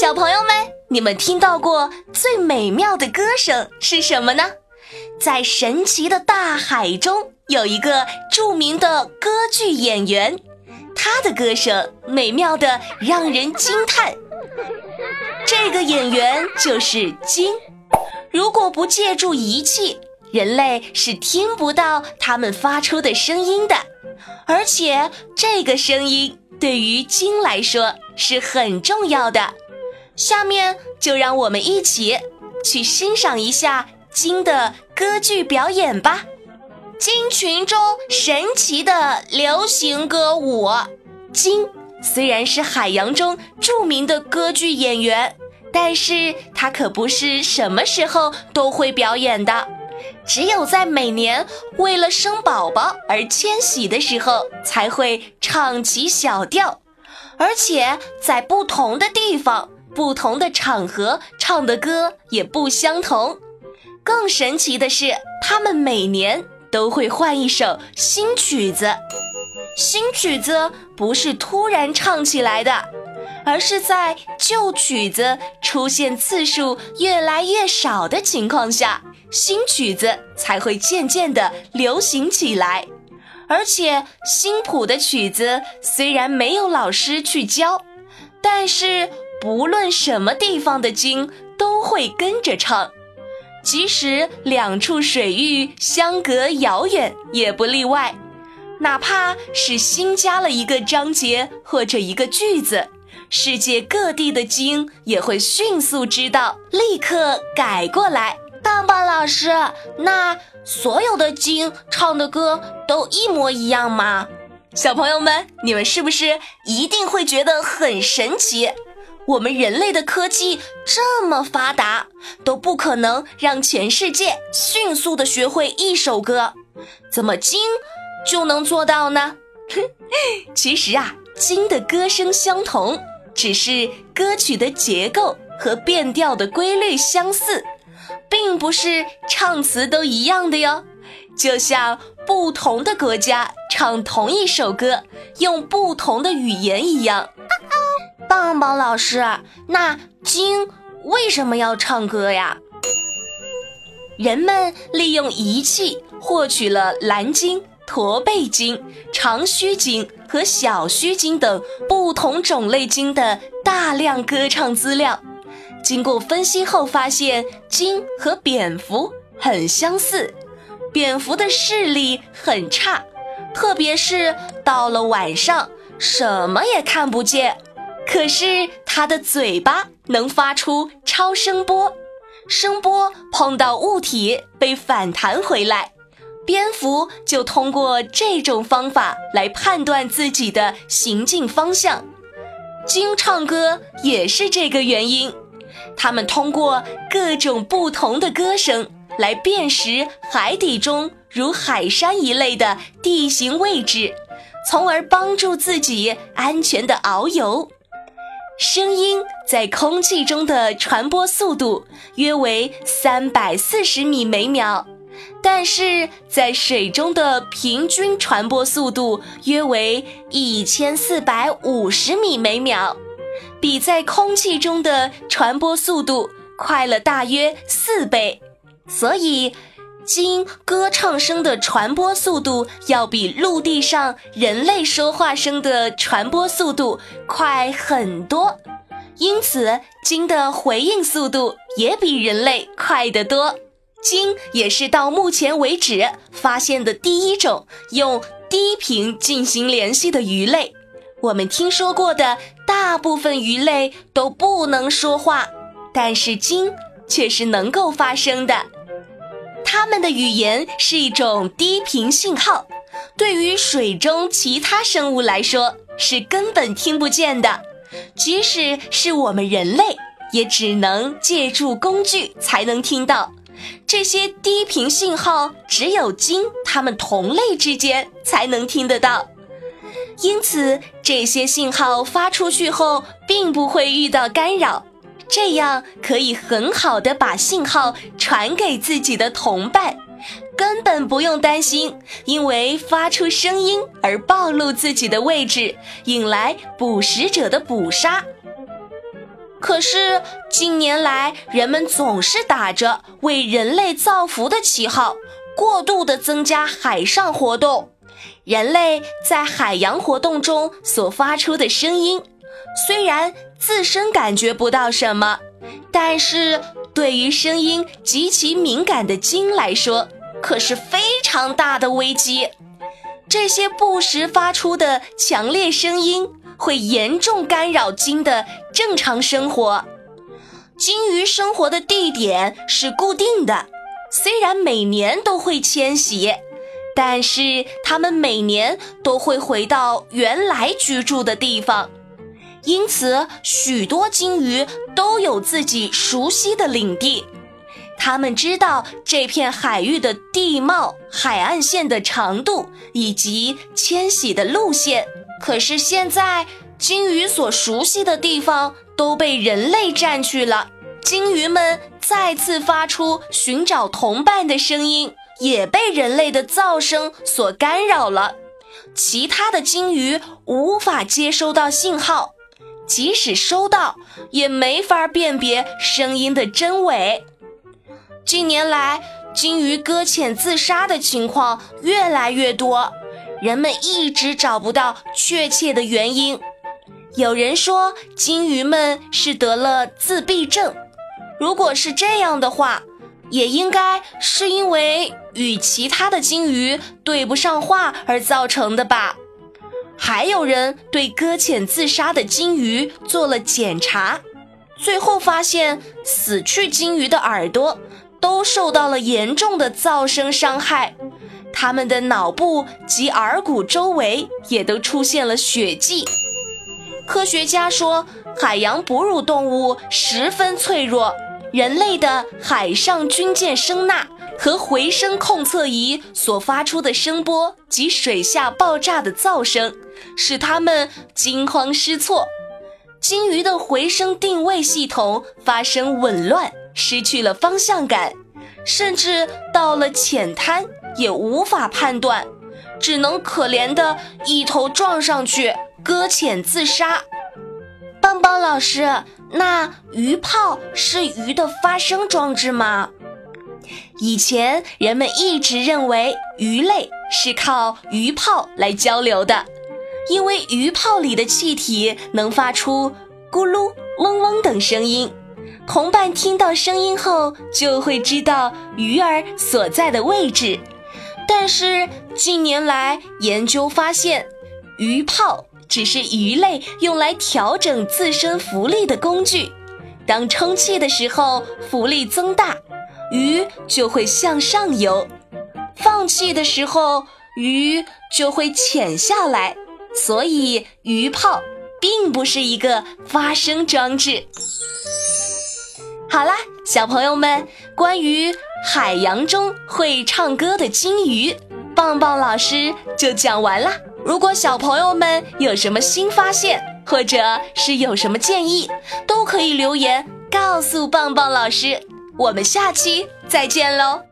小朋友们，你们听到过最美妙的歌声是什么呢？在神奇的大海中，有一个著名的歌剧演员，他的歌声美妙的让人惊叹。这个演员就是鲸。如果不借助仪器，人类是听不到他们发出的声音的。而且，这个声音对于鲸来说是很重要的。下面就让我们一起去欣赏一下鲸的歌剧表演吧。鲸群中神奇的流行歌舞。鲸虽然是海洋中著名的歌剧演员，但是他可不是什么时候都会表演的，只有在每年为了生宝宝而迁徙的时候才会唱起小调，而且在不同的地方。不同的场合唱的歌也不相同。更神奇的是，他们每年都会换一首新曲子。新曲子不是突然唱起来的，而是在旧曲子出现次数越来越少的情况下，新曲子才会渐渐的流行起来。而且，新谱的曲子虽然没有老师去教，但是。不论什么地方的鲸都会跟着唱，即使两处水域相隔遥远也不例外。哪怕是新加了一个章节或者一个句子，世界各地的鲸也会迅速知道，立刻改过来。棒棒老师，那所有的鲸唱的歌都一模一样吗？小朋友们，你们是不是一定会觉得很神奇？我们人类的科技这么发达，都不可能让全世界迅速的学会一首歌，怎么鲸就能做到呢？其实啊，鲸的歌声相同，只是歌曲的结构和变调的规律相似，并不是唱词都一样的哟。就像不同的国家唱同一首歌，用不同的语言一样。棒棒老师，那鲸为什么要唱歌呀？人们利用仪器获取了蓝鲸、驼背鲸、长须鲸和小须鲸等不同种类鲸的大量歌唱资料。经过分析后发现，鲸和蝙蝠很相似，蝙蝠的视力很差，特别是到了晚上，什么也看不见。可是它的嘴巴能发出超声波，声波碰到物体被反弹回来，蝙蝠就通过这种方法来判断自己的行进方向。鲸唱歌也是这个原因，它们通过各种不同的歌声来辨识海底中如海山一类的地形位置，从而帮助自己安全的遨游。声音在空气中的传播速度约为三百四十米每秒，但是在水中的平均传播速度约为一千四百五十米每秒，比在空气中的传播速度快了大约四倍。所以，鲸歌唱声的传播速度要比陆地上人类说话声的传播速度快很多。因此，鲸的回应速度也比人类快得多。鲸也是到目前为止发现的第一种用低频进行联系的鱼类。我们听说过的大部分鱼类都不能说话，但是鲸却是能够发声的。它们的语言是一种低频信号，对于水中其他生物来说是根本听不见的。即使是我们人类，也只能借助工具才能听到这些低频信号，只有鲸它们同类之间才能听得到。因此，这些信号发出去后，并不会遇到干扰，这样可以很好的把信号传给自己的同伴。根本不用担心，因为发出声音而暴露自己的位置，引来捕食者的捕杀。可是近年来，人们总是打着为人类造福的旗号，过度的增加海上活动。人类在海洋活动中所发出的声音，虽然自身感觉不到什么，但是对于声音极其敏感的鲸来说，可是非常大的危机。这些不时发出的强烈声音。会严重干扰鲸的正常生活。鲸鱼生活的地点是固定的，虽然每年都会迁徙，但是它们每年都会回到原来居住的地方。因此，许多鲸鱼都有自己熟悉的领地。它们知道这片海域的地貌、海岸线的长度以及迁徙的路线。可是现在，鲸鱼所熟悉的地方都被人类占据了。鲸鱼们再次发出寻找同伴的声音，也被人类的噪声所干扰了。其他的鲸鱼无法接收到信号，即使收到，也没法辨别声音的真伪。近年来，鲸鱼搁浅自杀的情况越来越多。人们一直找不到确切的原因。有人说鲸鱼们是得了自闭症，如果是这样的话，也应该是因为与其他的鲸鱼对不上话而造成的吧。还有人对搁浅自杀的鲸鱼做了检查，最后发现死去鲸鱼的耳朵都受到了严重的噪声伤害。它们的脑部及耳骨周围也都出现了血迹。科学家说，海洋哺乳动物十分脆弱，人类的海上军舰声呐和回声控测仪所发出的声波及水下爆炸的噪声，使它们惊慌失措。鲸鱼的回声定位系统发生紊乱，失去了方向感，甚至到了浅滩。也无法判断，只能可怜的一头撞上去，搁浅自杀。棒棒老师，那鱼炮是鱼的发声装置吗？以前人们一直认为鱼类是靠鱼炮来交流的，因为鱼泡里的气体能发出咕噜、嗡嗡等声音，同伴听到声音后就会知道鱼儿所在的位置。但是近年来研究发现，鱼泡只是鱼类用来调整自身浮力的工具。当充气的时候，浮力增大，鱼就会向上游；放气的时候，鱼就会潜下来。所以，鱼炮并不是一个发声装置。好啦，小朋友们，关于海洋中会唱歌的金鱼，棒棒老师就讲完了。如果小朋友们有什么新发现，或者是有什么建议，都可以留言告诉棒棒老师。我们下期再见喽！